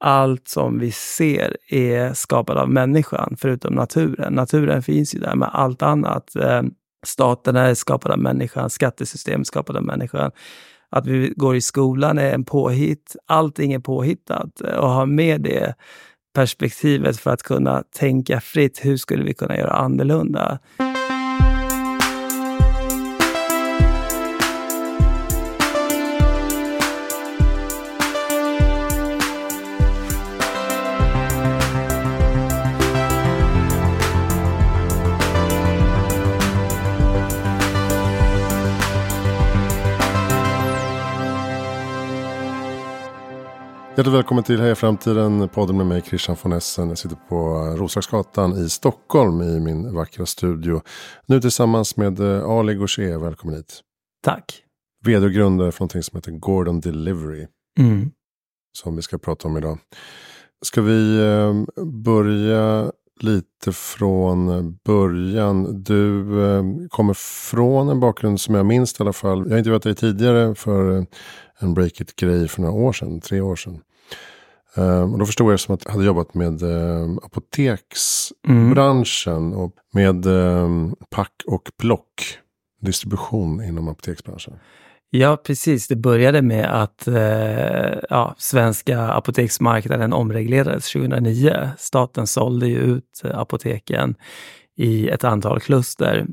allt som vi ser är skapat av människan, förutom naturen. Naturen finns ju där med allt annat. Eh, staten staterna är skapade av människan, skattesystem är skapade av människan. Att vi går i skolan är en påhitt. Allting är påhittat. Och ha med det perspektivet för att kunna tänka fritt. Hur skulle vi kunna göra annorlunda? Hjärtligt välkommen till Heja Framtiden, podden med mig Christian von Essen. Jag sitter på Roslagsgatan i Stockholm i min vackra studio. Nu tillsammans med eh, Ali Gaucher, välkommen hit. Tack. Vd och grundare för någonting som heter Gordon Delivery. Mm. Som vi ska prata om idag. Ska vi eh, börja lite från början. Du eh, kommer från en bakgrund som jag minns i alla fall. Jag har intervjuat dig tidigare för en Breakit-grej för några år sedan, tre år sedan. Um, och då förstod jag som att jag hade jobbat med um, apoteksbranschen mm. och med um, pack och plock. Distribution inom apoteksbranschen. Ja, precis. Det började med att eh, ja, svenska apoteksmarknaden omreglerades 2009. Staten sålde ju ut apoteken i ett antal kluster.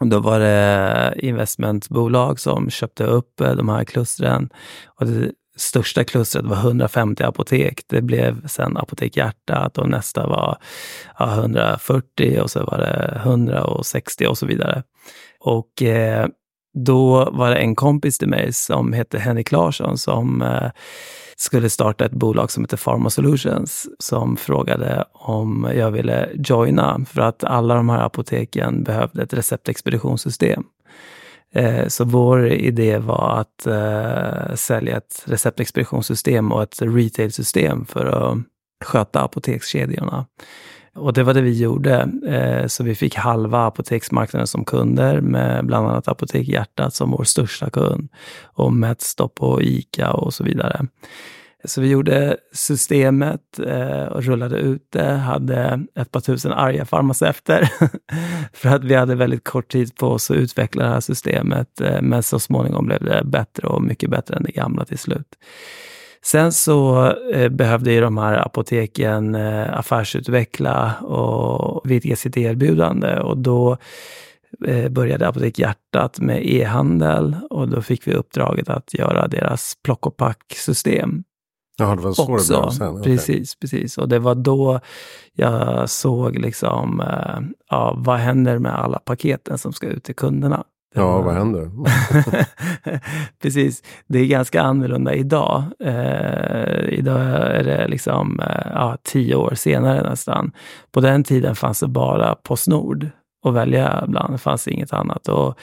Och då var det investmentbolag som köpte upp de här klustren. Och det största klustret var 150 apotek. Det blev sen Apotek Hjärtat och nästa var ja, 140 och så var det 160 och så vidare. Och eh, då var det en kompis till mig som hette Henrik Larsson som eh, skulle starta ett bolag som heter Pharma Solutions som frågade om jag ville joina för att alla de här apoteken behövde ett receptexpeditionssystem. Eh, så vår idé var att eh, sälja ett receptexpeditionssystem och ett retailsystem för att sköta apotekskedjorna. Och det var det vi gjorde. Eh, så vi fick halva apoteksmarknaden som kunder med bland annat Apotek Hjärtat som vår största kund och Metstop och ICA och så vidare. Så vi gjorde systemet eh, och rullade ut det, hade ett par tusen arga farmaceuter för att vi hade väldigt kort tid på oss att utveckla det här systemet. Eh, men så småningom blev det bättre och mycket bättre än det gamla till slut. Sen så eh, behövde ju de här apoteken eh, affärsutveckla och vidga sitt erbjudande och då eh, började Apotek Hjärtat med e-handel och då fick vi uppdraget att göra deras plock och pack-system. Ja, det var så också. det blev sen? Okay. Precis, precis. Och det var då jag såg liksom, eh, ja, vad händer med alla paketen som ska ut till kunderna? Ja, vad händer? Precis. Det är ganska annorlunda idag. Eh, idag är det liksom eh, ja, tio år senare nästan. På den tiden fanns det bara Postnord att välja bland. Det fanns inget annat. Och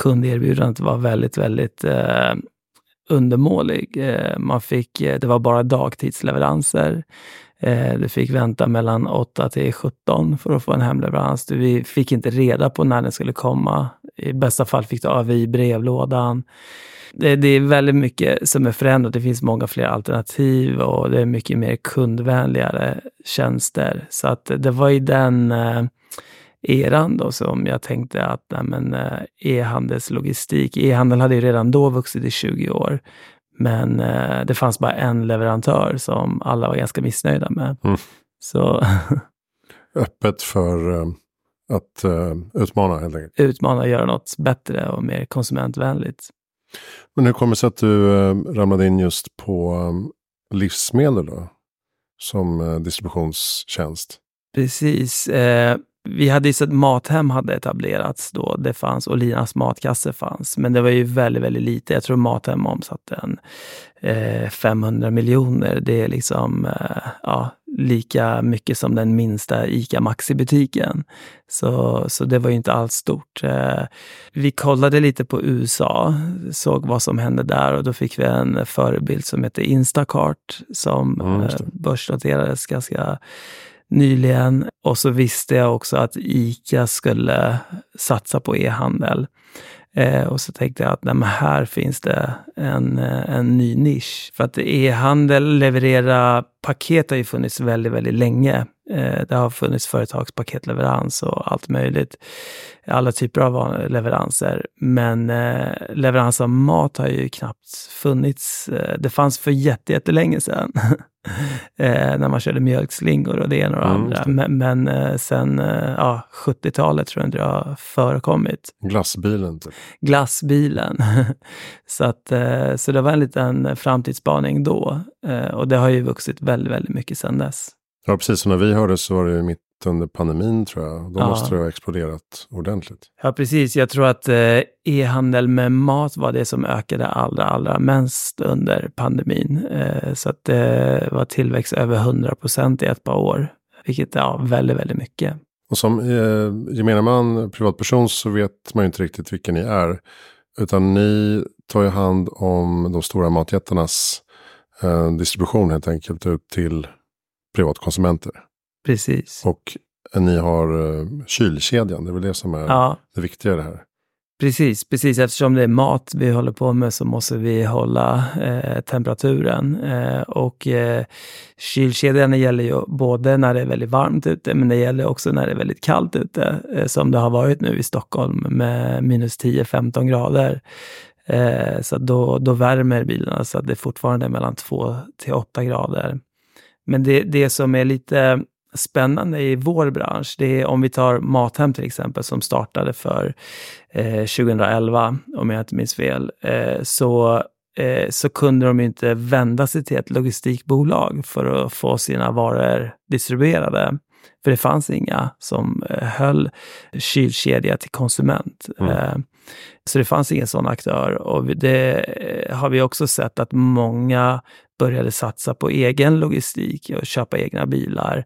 kunderbjudandet var väldigt, väldigt eh, undermålig. Eh, man fick, eh, det var bara dagtidsleveranser. Eh, du fick vänta mellan 8 till 17 för att få en hemleverans. Vi fick inte reda på när den skulle komma. I bästa fall fick du AVI i brevlådan. Det, det, är väldigt mycket som är förändrat. Det finns många fler alternativ och det är mycket mer kundvänligare tjänster. Så att det var i den eran då som jag tänkte att e-handelslogistik, e-handel hade ju redan då vuxit i 20 år. Men eh, det fanns bara en leverantör som alla var ganska missnöjda med. Mm. Så Öppet för uh, att utmana helt enkelt. Utmana och göra något bättre och mer konsumentvänligt. Men hur kommer det sig att du ramlade in just på livsmedel då? Som distributionstjänst? Precis. Vi hade ju sett Mathem hade etablerats då. Det fanns och Linas matkasse fanns. Men det var ju väldigt, väldigt lite. Jag tror Mathem omsatte en eh, 500 miljoner. Det är liksom eh, ja, lika mycket som den minsta ICA Maxi-butiken. Så, så det var ju inte alls stort. Eh, vi kollade lite på USA, såg vad som hände där och då fick vi en förebild som heter Instacart som mm, eh, börsnoterades ganska nyligen. Och så visste jag också att ICA skulle satsa på e-handel. Eh, och så tänkte jag att nej, här finns det en, eh, en ny nisch. För att e-handel, leverera paket har ju funnits väldigt, väldigt länge. Eh, det har funnits företagspaketleverans och allt möjligt. Alla typer av leveranser. Men eh, leverans av mat har ju knappt funnits. Eh, det fanns för jättelänge sedan. när man körde mjölkslingor och det ena och det mm, andra. Men, men sen ja, 70-talet tror jag det har förekommit. Glassbilen? Typ. Glassbilen. så, att, så det var en liten framtidsspaning då. Och det har ju vuxit väldigt, väldigt mycket sedan dess. Ja, precis. Så när vi hördes så var det mitt under pandemin tror jag. Då ja. måste det ha exploderat ordentligt. Ja, precis. Jag tror att eh, e-handel med mat var det som ökade allra, allra mest under pandemin. Eh, så att det var tillväxt över 100 procent i ett par år, vilket är ja, väldigt, väldigt mycket. Och som eh, gemene man, privatperson, så vet man ju inte riktigt vilka ni är. Utan ni tar ju hand om de stora matjättarnas eh, distribution helt enkelt ut till privatkonsumenter. Precis. Och ni har uh, kylkedjan, det är väl det som är ja. det viktiga i det här. Precis, precis. Eftersom det är mat vi håller på med så måste vi hålla eh, temperaturen. Eh, och eh, kylkedjan gäller ju både när det är väldigt varmt ute, men det gäller också när det är väldigt kallt ute, eh, som det har varit nu i Stockholm med minus 10-15 grader. Eh, så då, då värmer bilarna så att det fortfarande är mellan 2 till 8 grader. Men det, det som är lite spännande i vår bransch, det är om vi tar Mathem till exempel som startade för eh, 2011, om jag inte minns fel, eh, så, eh, så kunde de inte vända sig till ett logistikbolag för att få sina varor distribuerade. För det fanns inga som eh, höll kylkedja till konsument. Mm. Eh, så det fanns ingen sån aktör och det eh, har vi också sett att många började satsa på egen logistik och köpa egna bilar.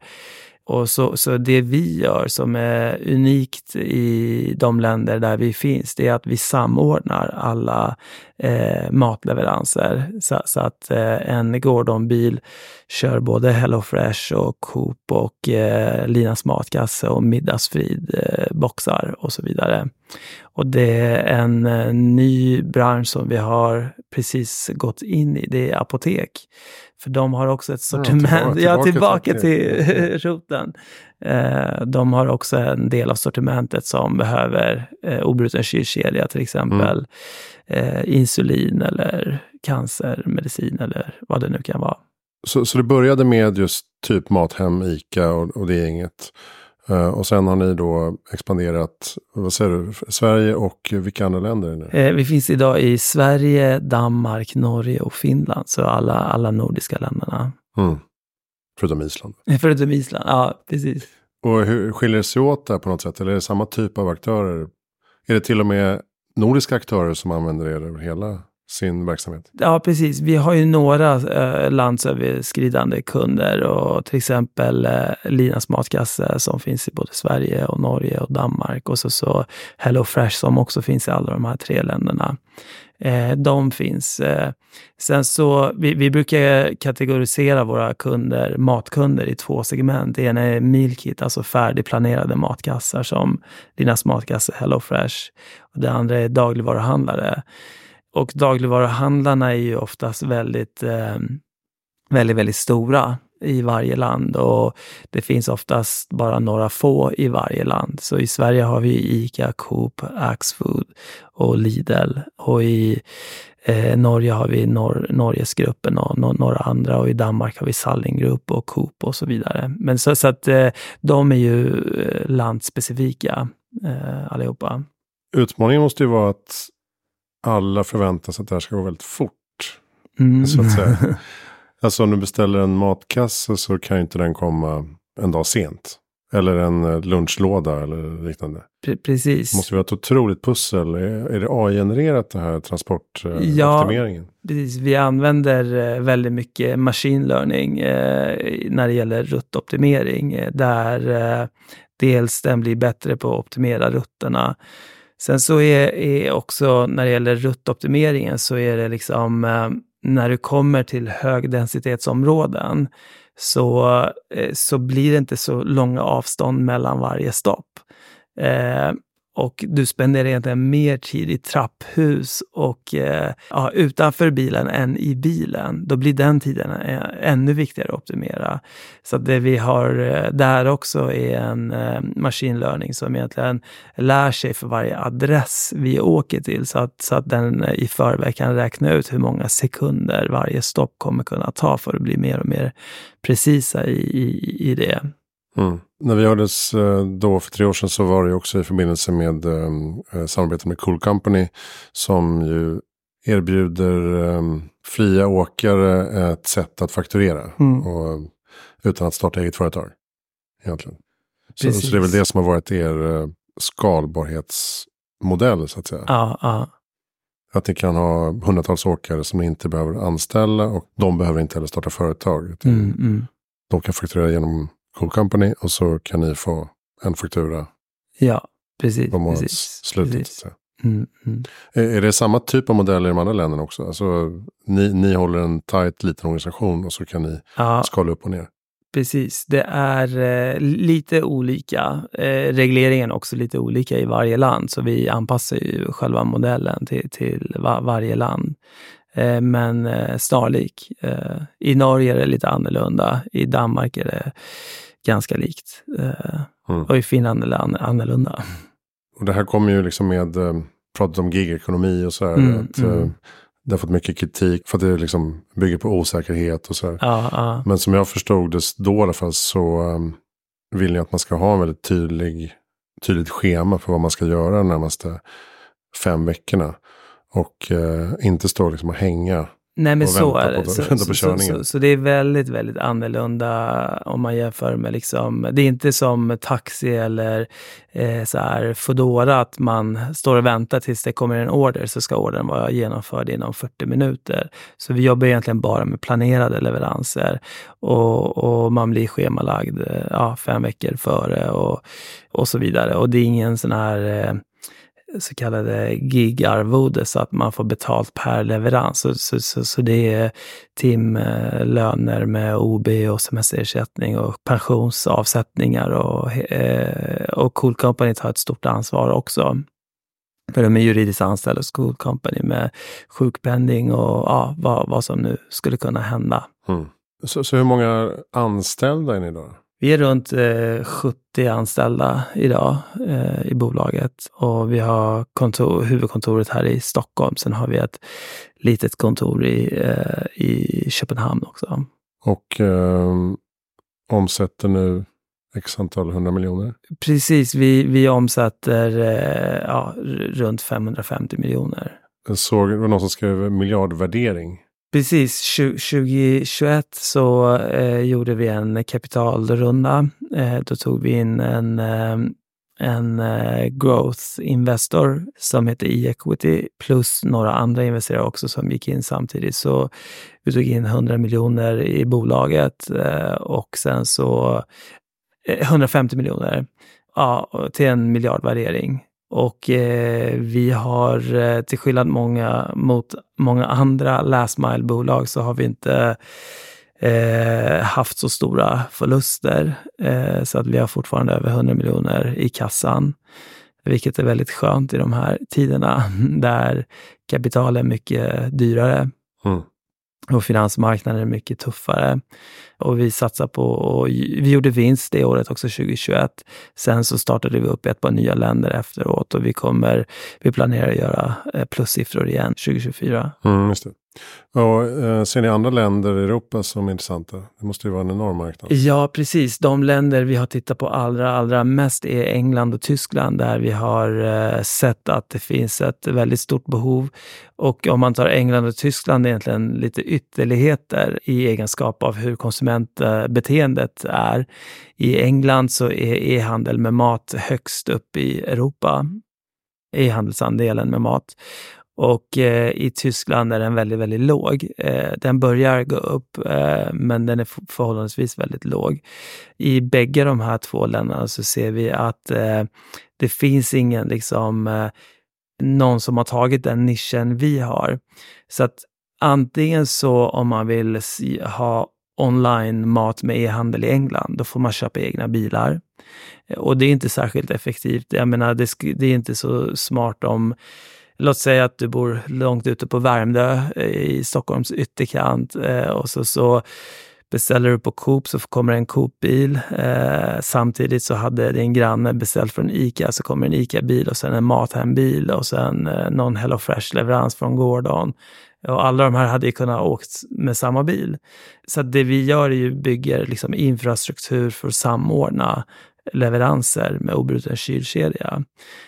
Och så, så det vi gör som är unikt i de länder där vi finns, det är att vi samordnar alla eh, matleveranser. Så, så att eh, en Gordon-bil kör både HelloFresh och Coop och eh, Linas matkasse och Middagsfrid eh, boxar och så vidare. Och det är en eh, ny bransch som vi har precis gått in i, det är apotek. För de har också ett sortiment. Ja, tillbaka, ja, tillbaka till, till roten. Eh, de har också en del av sortimentet som behöver eh, obruten kylkedja, till exempel mm. eh, insulin eller cancermedicin eller vad det nu kan vara. Så, så det började med just typ Mathem, ICA och, och det är inget. Uh, och sen har ni då expanderat, vad säger du, Sverige och vilka andra länder? Nu? Eh, vi finns idag i Sverige, Danmark, Norge och Finland, så alla, alla nordiska länderna. Mm. Förutom Island? Förutom Island, ja precis. Och hur skiljer det sig åt där på något sätt? Eller är det samma typ av aktörer? Är det till och med nordiska aktörer som använder er över hela sin verksamhet? Ja, precis. Vi har ju några eh, landsöverskridande kunder och till exempel eh, Linas matkasse som finns i både Sverige och Norge och Danmark och så, så HelloFresh som också finns i alla de här tre länderna. Eh, de finns. Eh, sen så, vi, vi, brukar kategorisera våra kunder, matkunder i två segment. Det ena är meal kit, alltså färdigplanerade matkassar som Linas matkasse, HelloFresh. Och det andra är dagligvaruhandlare. Och dagligvaruhandlarna är ju oftast väldigt, eh, väldigt, väldigt stora i varje land och det finns oftast bara några få i varje land. Så i Sverige har vi ICA, Coop, Axfood och Lidl och i eh, Norge har vi Nor Norgesgruppen och no några andra och i Danmark har vi Sallinggrupp och Coop och så vidare. Men så, så att eh, de är ju eh, landspecifika eh, allihopa. Utmaningen måste ju vara att alla förväntar sig att det här ska gå väldigt fort. Mm. Så att säga. Alltså om du beställer en matkasse så kan ju inte den komma en dag sent. Eller en eh, lunchlåda eller liknande. Precis. Det måste vara ett otroligt pussel. Är det AI-genererat det här transportoptimeringen? Ja, precis. Vi använder eh, väldigt mycket machine learning eh, när det gäller ruttoptimering. Där dels den blir bättre på att optimera rutterna Sen så är, är också när det gäller ruttoptimeringen så är det liksom, eh, när du kommer till högdensitetsområden så, eh, så blir det inte så långa avstånd mellan varje stopp. Eh, och du spenderar egentligen mer tid i trapphus och eh, ja, utanför bilen än i bilen. Då blir den tiden eh, ännu viktigare att optimera. Så det vi har eh, där också är en eh, machine learning som egentligen lär sig för varje adress vi åker till så att, så att den eh, i förväg kan räkna ut hur många sekunder varje stopp kommer kunna ta för att bli mer och mer precisa i, i, i det. Mm. När vi hördes eh, då för tre år sedan så var det också i förbindelse med eh, samarbetet med Cool Company. Som ju erbjuder eh, fria åkare ett sätt att fakturera. Mm. Och, utan att starta eget företag. Egentligen. Så, så, det är väl det som har varit er eh, skalbarhetsmodell så att säga. Ja, ja. Att ni kan ha hundratals åkare som ni inte behöver anställa och de behöver inte heller starta företag. Mm, mm. De kan fakturera genom Cool Company och så kan ni få en faktura. Ja, precis. På månadsslutet. Mm, mm. Är, är det samma typ av modell i de andra länderna också? Alltså, ni, ni håller en tajt liten organisation och så kan ni ja. skala upp och ner. Precis, det är eh, lite olika. Eh, regleringen också lite olika i varje land, så vi anpassar ju själva modellen till, till var, varje land. Eh, men eh, snarlik. Eh, I Norge är det lite annorlunda. I Danmark är det ganska likt. Mm. Och i Finland är det annorlunda. Och det här kommer ju liksom med, pratat om gigekonomi och så här. Mm, att, mm. Det har fått mycket kritik för att det liksom bygger på osäkerhet och så här. Ja, ja. Men som jag förstod det då i alla fall så um, vill jag att man ska ha en väldigt tydlig, tydligt schema för vad man ska göra de närmaste fem veckorna. Och eh, inte stå liksom och hänga. Nej men så är det. Så, så, så, så, så, det är väldigt, väldigt annorlunda om man jämför med liksom, det är inte som taxi eller eh, så här Foodora att man står och väntar tills det kommer en order så ska ordern vara genomförd inom 40 minuter. Så vi jobbar egentligen bara med planerade leveranser och, och man blir schemalagd eh, ja, fem veckor före och, och så vidare. Och det är ingen sån här eh, så kallade gigarvode så att man får betalt per leverans. Så, så, så, så det är timlöner med OB och semesterersättning och pensionsavsättningar och, eh, och Cool Company tar ett stort ansvar också. För de är juridiskt anställda hos Cool Company med sjukpenning och ja, vad, vad som nu skulle kunna hända. Mm. Så, så hur många anställda är ni då? Vi är runt eh, 70 anställda idag eh, i bolaget och vi har kontor, huvudkontoret här i Stockholm. Sen har vi ett litet kontor i, eh, i Köpenhamn också. Och eh, omsätter nu x antal hundra miljoner? Precis, vi, vi omsätter eh, ja, runt 550 miljoner. Jag såg, det var någon som skrev miljardvärdering. Precis, 2021 så eh, gjorde vi en kapitalrunda. Eh, då tog vi in en, eh, en eh, growth investor som heter e-equity plus några andra investerare också som gick in samtidigt. Så vi tog in 100 miljoner i bolaget eh, och sen så eh, 150 miljoner ja, till en miljardvärdering. Och eh, vi har, eh, till skillnad många, mot många andra last mile-bolag, så har vi inte eh, haft så stora förluster. Eh, så att vi har fortfarande över 100 miljoner i kassan. Vilket är väldigt skönt i de här tiderna där kapital är mycket dyrare. Mm. Och finansmarknaden är mycket tuffare. Och vi satsar på, och vi gjorde vinst det året också, 2021. Sen så startade vi upp ett par nya länder efteråt och vi kommer, vi planerar att göra eh, plussiffror igen 2024. Mm, just det. Och, eh, ser ni andra länder i Europa som är intressanta? Det måste ju vara en enorm marknad. Ja, precis. De länder vi har tittat på allra, allra mest är England och Tyskland där vi har eh, sett att det finns ett väldigt stort behov. Och om man tar England och Tyskland, egentligen lite ytterligheter i egenskap av hur konsumentbeteendet är. I England så är e-handel med mat högst upp i Europa e-handelsandelen med mat. Och eh, i Tyskland är den väldigt, väldigt låg. Eh, den börjar gå upp, eh, men den är förhållandevis väldigt låg. I bägge de här två länderna så ser vi att eh, det finns ingen, liksom, eh, någon som har tagit den nischen vi har. Så att antingen så om man vill ha online mat med e-handel i England, då får man köpa egna bilar. Och det är inte särskilt effektivt. Jag menar, det, det är inte så smart om Låt säga att du bor långt ute på Värmdö eh, i Stockholms ytterkant eh, och så, så beställer du på Coop så kommer en Coop-bil. Eh, samtidigt så hade din granne beställt från ICA så kommer en ICA-bil och sen en Mathem-bil och sen eh, någon HelloFresh-leverans från Gordon. Och alla de här hade ju kunnat åkt med samma bil. Så det vi gör är ju bygger liksom infrastruktur för att samordna leveranser med obruten kylkedja.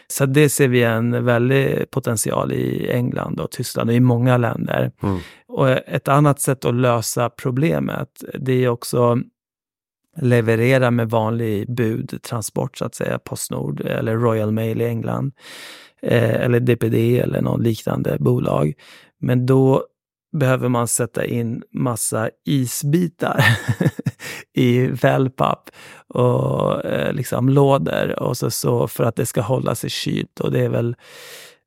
Så det ser vi en väldig potential i England och Tyskland och i många länder. Mm. Och ett annat sätt att lösa problemet, det är också leverera med vanlig budtransport, så att säga, Postnord eller Royal Mail i England. Eh, eller DPD eller någon liknande bolag. Men då behöver man sätta in massa isbitar i wellpapp och eh, liksom lådor och så, så för att det ska hålla sig kylt. Och det är väl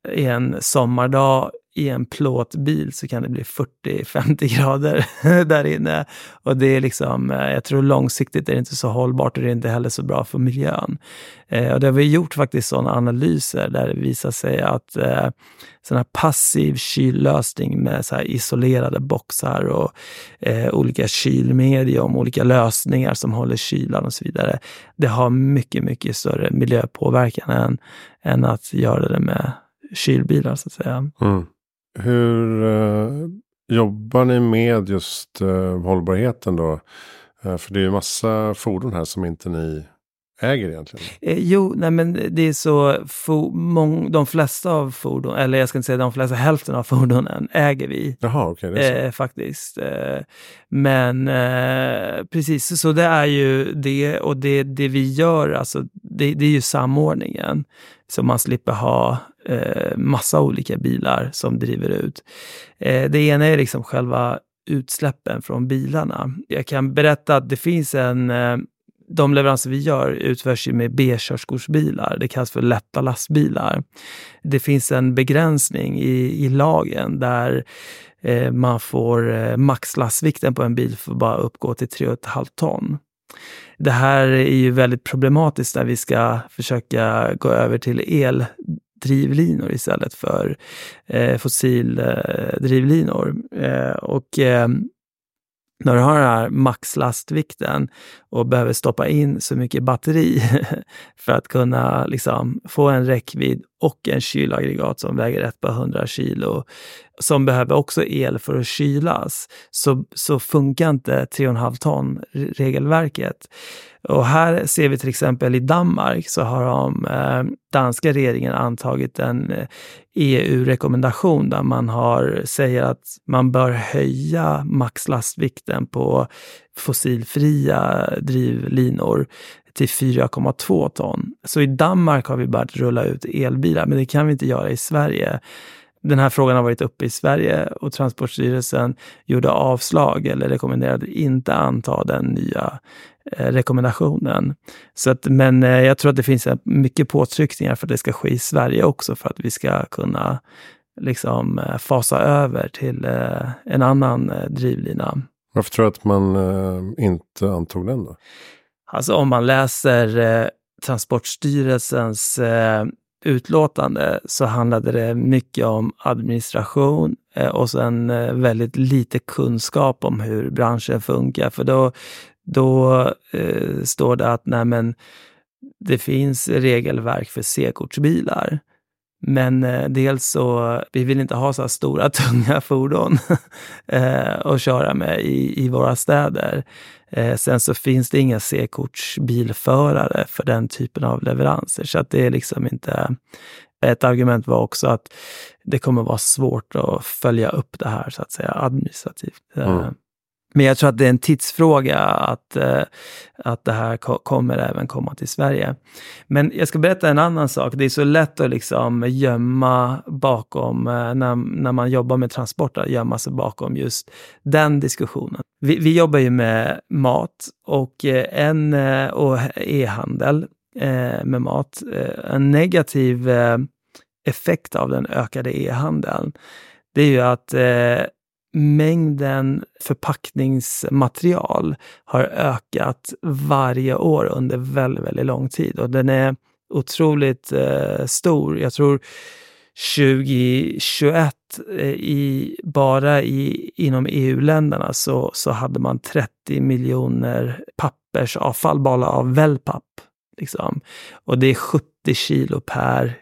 en sommardag i en plåtbil så kan det bli 40-50 grader där inne. Och det är liksom, eh, jag tror långsiktigt är det inte så hållbart och det är inte heller så bra för miljön. Eh, och det har vi gjort faktiskt sådana analyser där det visar sig att eh, sån här passiv kyllösning med så isolerade boxar och eh, olika kylmedium, olika lösningar som håller kylan och så vidare. Det har mycket, mycket större miljöpåverkan än, än att göra det med kylbilar så att säga. Mm. Hur uh, jobbar ni med just uh, hållbarheten då? Uh, för det är ju massa fordon här som inte ni äger egentligen? Eh, jo, nej men det är så, for, de flesta av fordon, eller jag ska inte säga de flesta, hälften av fordonen äger vi. Jaha, okej. Okay, eh, faktiskt. Eh, men eh, precis, så det är ju det och det, det vi gör, alltså det, det är ju samordningen. Så man slipper ha eh, massa olika bilar som driver ut. Eh, det ena är liksom själva utsläppen från bilarna. Jag kan berätta att det finns en de leveranser vi gör utförs ju med B-körskorsbilar. Det kallas för lätta lastbilar. Det finns en begränsning i, i lagen där eh, man får eh, maxlastvikten på en bil får bara uppgå till 3,5 ton. Det här är ju väldigt problematiskt när vi ska försöka gå över till eldrivlinor istället för eh, fossildrivlinor. Eh, och eh, när du har den här maxlastvikten och behöver stoppa in så mycket batteri för att kunna liksom få en räckvidd och en kylaggregat som väger ett par hundra kilo, som behöver också el för att kylas, så, så funkar inte 3,5 ton regelverket. Och här ser vi till exempel i Danmark så har de eh, danska regeringen antagit en eh, e EU-rekommendation där man har, säger att man bör höja maxlastvikten på fossilfria drivlinor till 4,2 ton. Så i Danmark har vi börjat rulla ut elbilar, men det kan vi inte göra i Sverige. Den här frågan har varit uppe i Sverige och Transportstyrelsen gjorde avslag eller rekommenderade inte anta den nya eh, rekommendationen. Så att, men eh, jag tror att det finns eh, mycket påtryckningar för att det ska ske i Sverige också för att vi ska kunna liksom eh, fasa över till eh, en annan drivlina. Varför tror du att man eh, inte antog den då? Alltså om man läser eh, Transportstyrelsens eh, utlåtande så handlade det mycket om administration eh, och sen eh, väldigt lite kunskap om hur branschen funkar. För då, då eh, står det att nej men, det finns regelverk för C-kortsbilar. Men eh, dels så, vi vill inte ha så här stora tunga fordon eh, att köra med i, i våra städer. Eh, sen så finns det inga C-kortsbilförare för den typen av leveranser, så att det är liksom inte... Ett argument var också att det kommer vara svårt att följa upp det här så att säga administrativt. Eh, mm. Men jag tror att det är en tidsfråga att, eh, att det här kommer även komma till Sverige. Men jag ska berätta en annan sak. Det är så lätt att liksom gömma bakom, eh, när, när man jobbar med transporter, gömma sig bakom just den diskussionen. Vi, vi jobbar ju med mat och eh, en och e-handel med mat. En negativ effekt av den ökade e-handeln, det är ju att mängden förpackningsmaterial har ökat varje år under väldigt, väldigt lång tid och den är otroligt eh, stor. Jag tror 2021 eh, i, bara i, inom EU-länderna så, så hade man 30 miljoner pappersavfall bara av wellpapp. Liksom. Och det är 70 kilo per,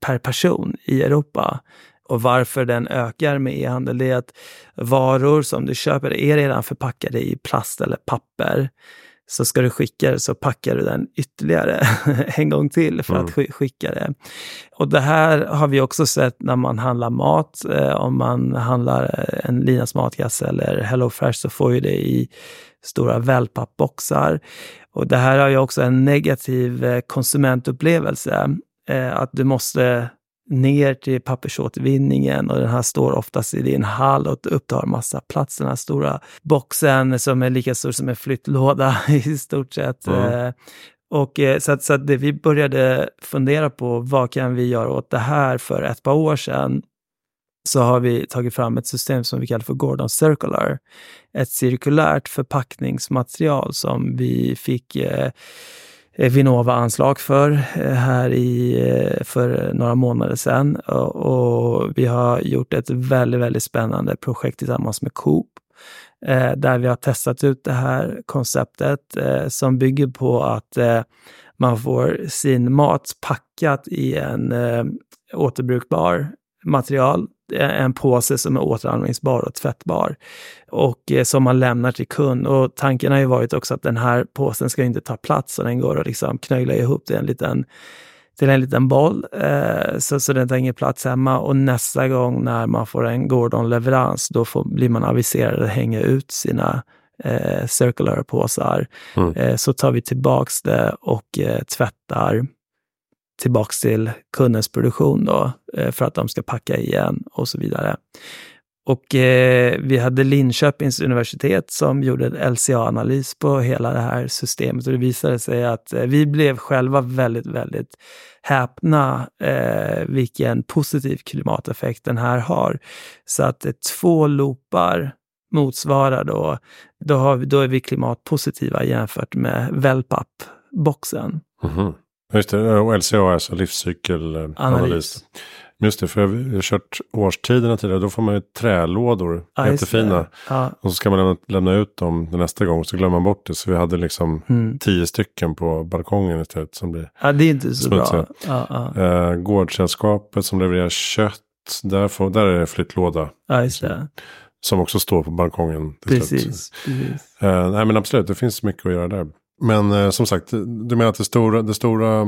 per person i Europa. Och varför den ökar med e-handel, det är att varor som du köper är redan förpackade i plast eller papper. Så ska du skicka det så packar du den ytterligare en gång till för mm. att skicka det. Och det här har vi också sett när man handlar mat. Eh, om man handlar eh, en Linas matkasse eller Hello Fresh så får ju det i stora wellpappboxar. Och det här har ju också en negativ eh, konsumentupplevelse. Att du måste ner till pappersåtervinningen och den här står oftast i din hall och upptar massa plats. Den här stora boxen som är lika stor som en flyttlåda i stort sett. Mm. Och eh, så att, så att det, vi började fundera på vad kan vi göra åt det här för ett par år sedan så har vi tagit fram ett system som vi kallar för Gordon Circular. Ett cirkulärt förpackningsmaterial som vi fick eh, Eh, Eh, Vinnova-anslag för eh, här i, eh, för några månader sedan. Och vi har gjort ett väldigt, väldigt spännande projekt tillsammans med Coop där vi har testat ut det här konceptet som bygger på att man får sin mat packat i en återbrukbar material en påse som är återanvändningsbar och tvättbar och eh, som man lämnar till kund. Och tanken har ju varit också att den här påsen ska inte ta plats och den går att liksom knögla ihop till en liten till en liten boll eh, så, så den tar ingen plats hemma. Och nästa gång när man får en Gordon-leverans, då får, blir man aviserad att hänga ut sina eh, circular-påsar. Mm. Eh, så tar vi tillbaks det och eh, tvättar tillbaks till kundens produktion då, eh, för att de ska packa igen och så vidare. Och eh, vi hade Linköpings universitet som gjorde en LCA-analys på hela det här systemet och det visade sig att eh, vi blev själva väldigt, väldigt häpna eh, vilken positiv klimateffekt den här har. Så att eh, två loopar motsvarar då, då, har vi, då är vi klimatpositiva jämfört med Wellpapp-boxen. Mm -hmm. Just det, och LCA är alltså livscykelanalys. Just det, för jag har kört årstiderna tidigare. Då får man ju trälådor, ja, jättefina. Ja. Och så ska man lämna, lämna, ut dem nästa gång. Så glömmer man bort det. Så vi hade liksom mm. tio stycken på balkongen istället. Som blir ja, det är inte så bra. Ja, ja. Eh, gårdssällskapet som levererar kött. Där, får, där är det flyttlåda. Det. Som också står på balkongen. Precis. precis. Eh, nej men absolut, det finns mycket att göra där. Men eh, som sagt, du menar att det stora, det stora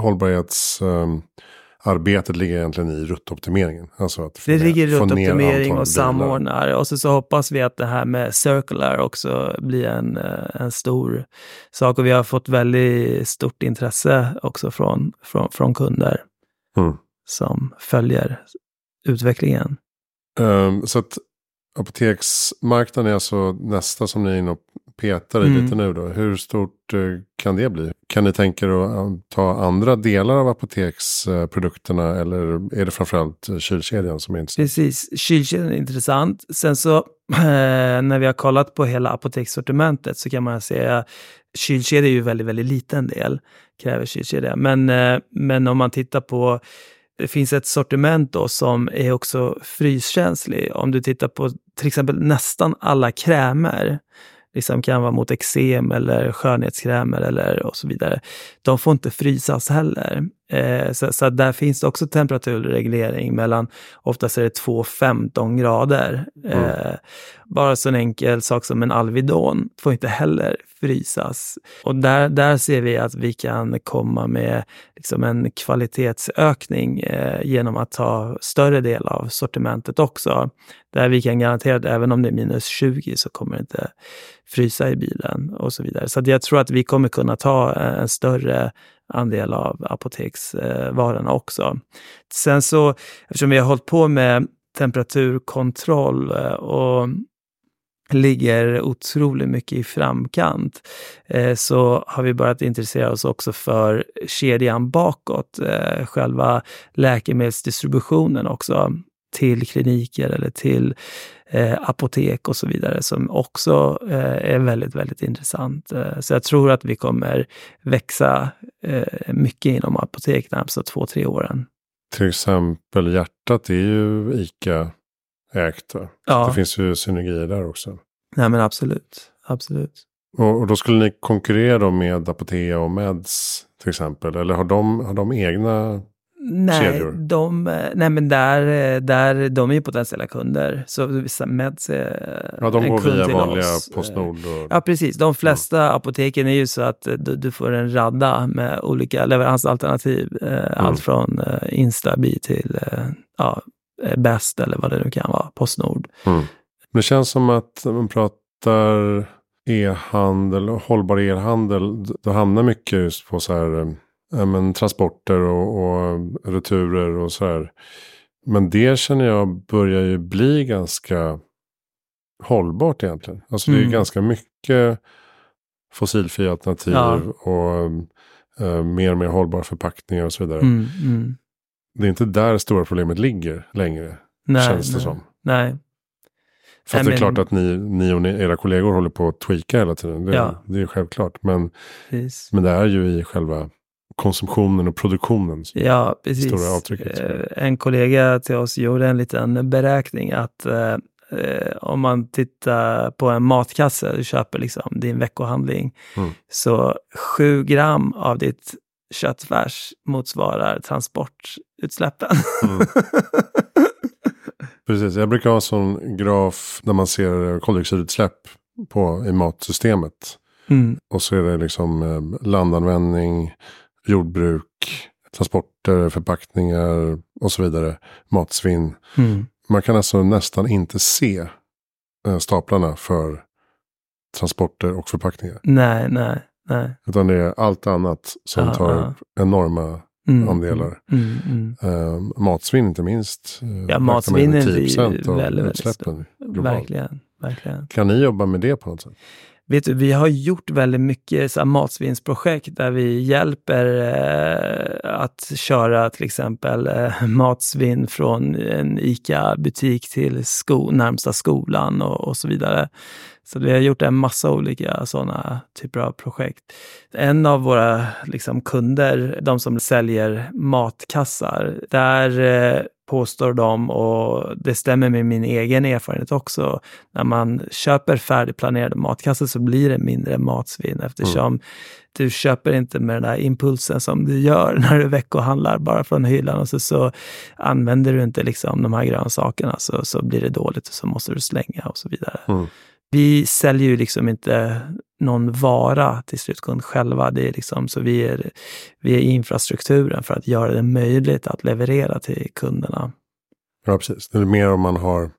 hållbarhetsarbetet eh, ligger egentligen i ruttoptimeringen? Alltså att det ligger i ruttoptimering och samordnar. Och så, så hoppas vi att det här med circular också blir en, eh, en stor sak. Och vi har fått väldigt stort intresse också från, från, från kunder mm. som följer utvecklingen. Um, så att apoteksmarknaden är alltså nästa som ni är inne och petar i mm. lite nu då. Hur stort eh, kan det bli? Kan ni tänka er att eh, ta andra delar av apoteksprodukterna eller är det framförallt eh, kylkedjan som är intressant? Precis, kylkedjan är intressant. Sen så när vi har kollat på hela apotekssortimentet så kan man säga kylkedja är ju väldigt, väldigt liten del, kräver kylkedja. Men, men om man tittar på det finns ett sortiment då som är också fryskänslig. Om du tittar på till exempel nästan alla krämer liksom kan vara mot eksem eller skönhetskrämer eller och så vidare. De får inte frysas heller. Eh, så, så där finns det också temperaturreglering mellan, oftast är det 2-15 grader. Mm. Eh, bara så en enkel sak som en Alvedon får inte heller frysas. Och där, där ser vi att vi kan komma med liksom en kvalitetsökning eh, genom att ta större del av sortimentet också. Där vi kan garantera att även om det är minus 20 så kommer det inte frysa i bilen och så vidare. Så jag tror att vi kommer kunna ta en större andel av apoteksvarorna också. Sen så, eftersom vi har hållit på med temperaturkontroll eh, och ligger otroligt mycket i framkant, eh, så har vi börjat intressera oss också för kedjan bakåt, eh, själva läkemedelsdistributionen också till kliniker eller till eh, apotek och så vidare som också eh, är väldigt, väldigt intressant. Eh, så jag tror att vi kommer växa eh, mycket inom apotek de närmsta två, tre åren. Till exempel hjärtat är ju ICA-ägt. Ja. Det finns ju synergier där också. Nej men absolut, absolut. Och, och då skulle ni konkurrera med Apotea och Meds till exempel? Eller har de, har de egna Nej, kedjor? de, nej men där, där, de är ju potentiella kunder. Så Meds är Ja, de går via vanliga. Postnord. Och... Ja, precis. De flesta mm. apoteken är ju så att du, du, får en radda med olika leveransalternativ. Eh, mm. Allt från eh, Instabi till eh, ja, Best eller vad det nu kan vara, Postnord. Mm. Det känns som att man pratar e-handel och hållbar e-handel. Då hamnar mycket just på så här ja, men, transporter och, och returer och så här. Men det känner jag börjar ju bli ganska hållbart egentligen. Alltså mm. det är mm. ganska mycket fossilfria alternativ ja. och uh, mer och mer hållbara förpackningar och så vidare. Mm, mm. Det är inte där stora problemet ligger längre. Nej, känns det nej, som. Nej. För att det är klart att ni, ni och ni, era kollegor håller på att tweaka hela tiden. Det, ja. det är självklart. Men, men det är ju i själva konsumtionen och produktionen. Ja, precis. Stora avtrycket. Eh, en kollega till oss gjorde en liten beräkning att eh, eh, om man tittar på en matkasse, du köper liksom din veckohandling, mm. så sju gram av ditt köttfärs motsvarar transportutsläppen. Mm. Precis, jag brukar ha en sån graf där man ser koldioxidutsläpp på, i matsystemet. Mm. Och så är det liksom eh, landanvändning, jordbruk, transporter, förpackningar och så vidare. Matsvinn. Mm. Man kan alltså nästan inte se eh, staplarna för transporter och förpackningar. Nej, nej, nej. Utan det är allt annat som ja, tar ja. enorma mm, andelar. Mm, mm. Uh, matsvinn inte minst. Uh, ja, matsvinn är ju väldigt, väldigt Verkligen, verkligen. Kan ni jobba med det på något sätt? Vet du, vi har gjort väldigt mycket så här, matsvinnsprojekt där vi hjälper eh, att köra till exempel eh, matsvinn från en ICA-butik till sko närmsta skolan och, och, så vidare. Så vi har gjort en massa olika sådana typer av projekt. En av våra liksom, kunder, de som säljer matkassar, där eh, påstår de och det stämmer med min egen erfarenhet också. När man köper färdigplanerade matkassar så blir det mindre matsvinn eftersom mm. du köper inte med den där impulsen som du gör när du veckohandlar bara från hyllan och så, så använder du inte liksom de här grönsakerna så, så blir det dåligt och så måste du slänga och så vidare. Mm. Vi säljer ju liksom inte någon vara till slutkund själva. Det är liksom, så vi är, vi är infrastrukturen för att göra det möjligt att leverera till kunderna. Ja, precis. Det är mer om man har,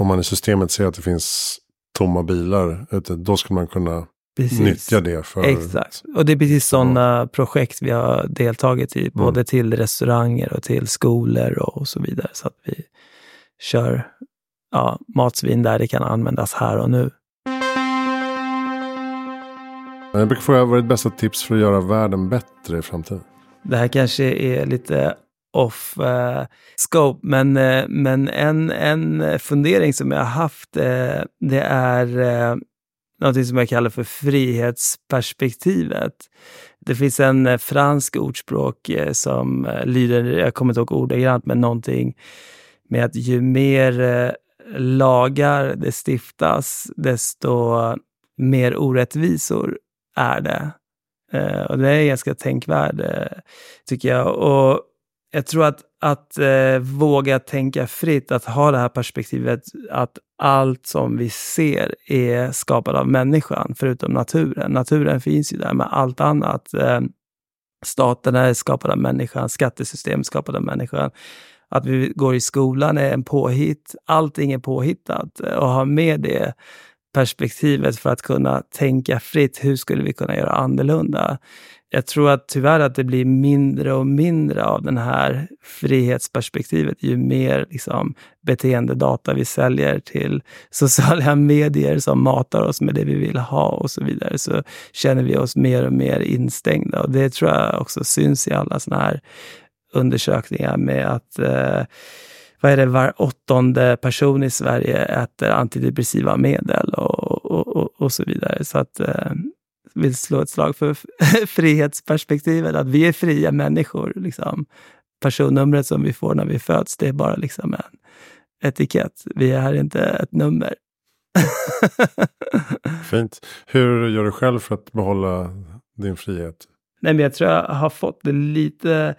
om man i systemet ser att det finns tomma bilar ute, då ska man kunna Precis. nyttja det. För Exakt. Och det är precis sådana ja. projekt vi har deltagit i, mm. både till restauranger och till skolor och så vidare. Så att vi kör ja, matsvinn där det kan användas här och nu. Jag brukar fråga, vad är ditt bästa tips för att göra världen bättre i framtiden? Det här kanske är lite off uh, scope, men, uh, men en, en fundering som jag har haft, uh, det är uh, någonting som jag kallar för frihetsperspektivet. Det finns en fransk ordspråk som lyder, jag kommer inte ihåg ordagrant, men någonting med att ju mer lagar det stiftas, desto mer orättvisor är det. Eh, och det är ganska tänkvärd, eh, tycker jag. Och jag tror att, att eh, våga tänka fritt, att ha det här perspektivet att allt som vi ser är skapat av människan, förutom naturen. Naturen finns ju där med allt annat. Eh, staten är skapad av människan, skattesystemet är skapat av människan att vi går i skolan är en påhitt. Allting är påhittat och ha med det perspektivet för att kunna tänka fritt. Hur skulle vi kunna göra annorlunda? Jag tror att tyvärr att det blir mindre och mindre av den här frihetsperspektivet ju mer liksom, beteendedata vi säljer till sociala medier som matar oss med det vi vill ha och så vidare, så känner vi oss mer och mer instängda. Och det tror jag också syns i alla sådana här undersökningar med att eh, vad är det, var åttonde person i Sverige äter antidepressiva medel och, och, och, och så vidare. Så att eh, vill slå ett slag för frihetsperspektivet, att vi är fria människor. Liksom. Personnumret som vi får när vi föds, det är bara liksom en etikett. Vi är inte ett nummer. Fint. Hur gör du själv för att behålla din frihet? Nej, men jag tror jag har fått det lite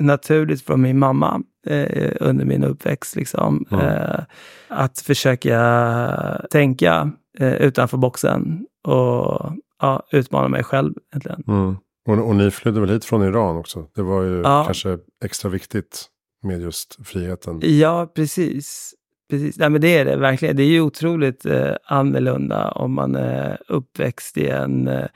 naturligt från min mamma eh, under min uppväxt. Liksom. Mm. Eh, att försöka tänka eh, utanför boxen och ja, utmana mig själv. Egentligen. Mm. Och, och, ni flydde väl hit från Iran också? Det var ju ja. kanske extra viktigt med just friheten. Ja, precis. Precis, Nej, men det är det verkligen. Det är ju otroligt eh, annorlunda om man är uppväxt i en eh,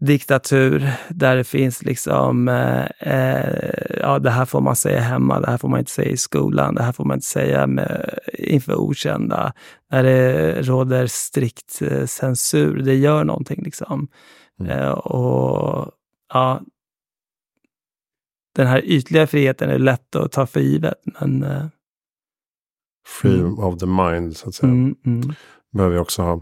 diktatur där det finns liksom, eh, eh, ja det här får man säga hemma, det här får man inte säga i skolan, det här får man inte säga med, inför okända. När det råder strikt eh, censur, det gör någonting liksom. Mm. Eh, och ja, den här ytliga friheten är lätt att ta för givet, men eh, Free mm. of the mind, så att säga. Mm, mm. Behöver vi också ha.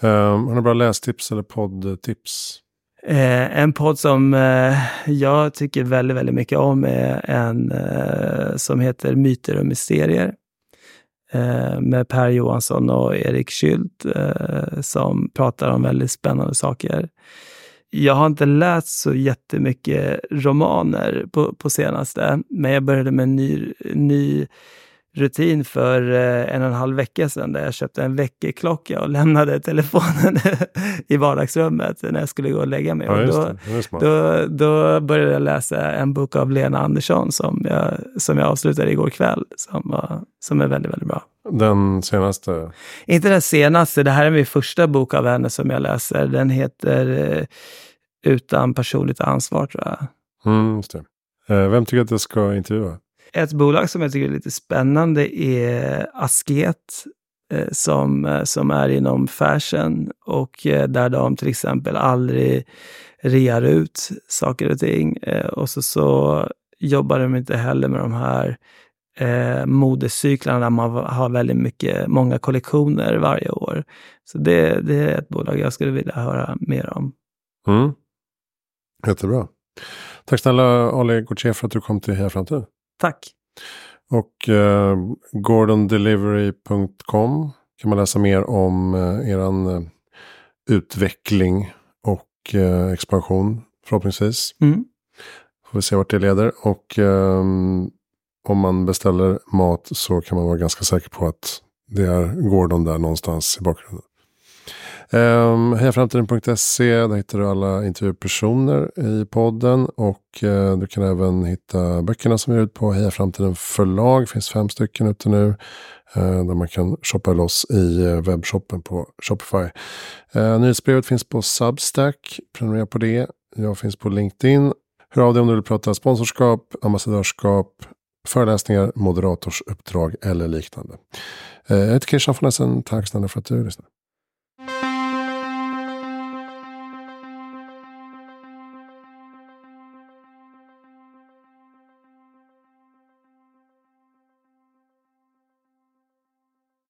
Um, har ni bra lästips eller poddtips? Eh, en podd som eh, jag tycker väldigt, väldigt mycket om är en eh, som heter Myter och mysterier. Eh, med Per Johansson och Erik Schüldt eh, som pratar om väldigt spännande saker. Jag har inte läst så jättemycket romaner på, på senaste, men jag började med en ny, ny rutin för eh, en och en halv vecka sedan där jag köpte en väckarklocka och lämnade telefonen i vardagsrummet när jag skulle gå och lägga mig. Ja, då, då, då, började jag läsa en bok av Lena Andersson som jag, som jag avslutade igår kväll, som, var, som är väldigt, väldigt bra. Den senaste? Inte den senaste, det här är min första bok av henne som jag läser. Den heter eh, Utan personligt ansvar, tror jag. Mm, just det. Eh, vem tycker att jag ska intervjua? Ett bolag som jag tycker är lite spännande är Asket eh, som, eh, som är inom fashion och eh, där de till exempel aldrig rear ut saker och ting. Och så, så jobbar de inte heller med de här eh, modecyklarna där man har väldigt mycket, många kollektioner varje år. Så det, det är ett bolag jag skulle vilja höra mer om. Mm. Jättebra. Tack snälla Ali Gauthier för att du kom till Heja Framtid. Tack. Och eh, gordondelivery.com kan man läsa mer om eh, eran eh, utveckling och eh, expansion förhoppningsvis. Mm. Får vi se vart det leder. Och eh, om man beställer mat så kan man vara ganska säker på att det är Gordon där någonstans i bakgrunden. Ehm, um, Hejaframtiden.se, där hittar du alla intervjupersoner i podden. Och uh, du kan även hitta böckerna som är ut på Heja Framtiden förlag. Det finns fem stycken ute nu. Uh, där man kan shoppa loss i uh, webbshoppen på Shopify. Uh, nyhetsbrevet finns på Substack. Prenumerera på det. Jag finns på LinkedIn. Hör av dig om du vill prata sponsorskap, ambassadörskap, föreläsningar, moderatorsuppdrag eller liknande. Jag heter Christian von Essen. Tack snälla för att du lyssnade.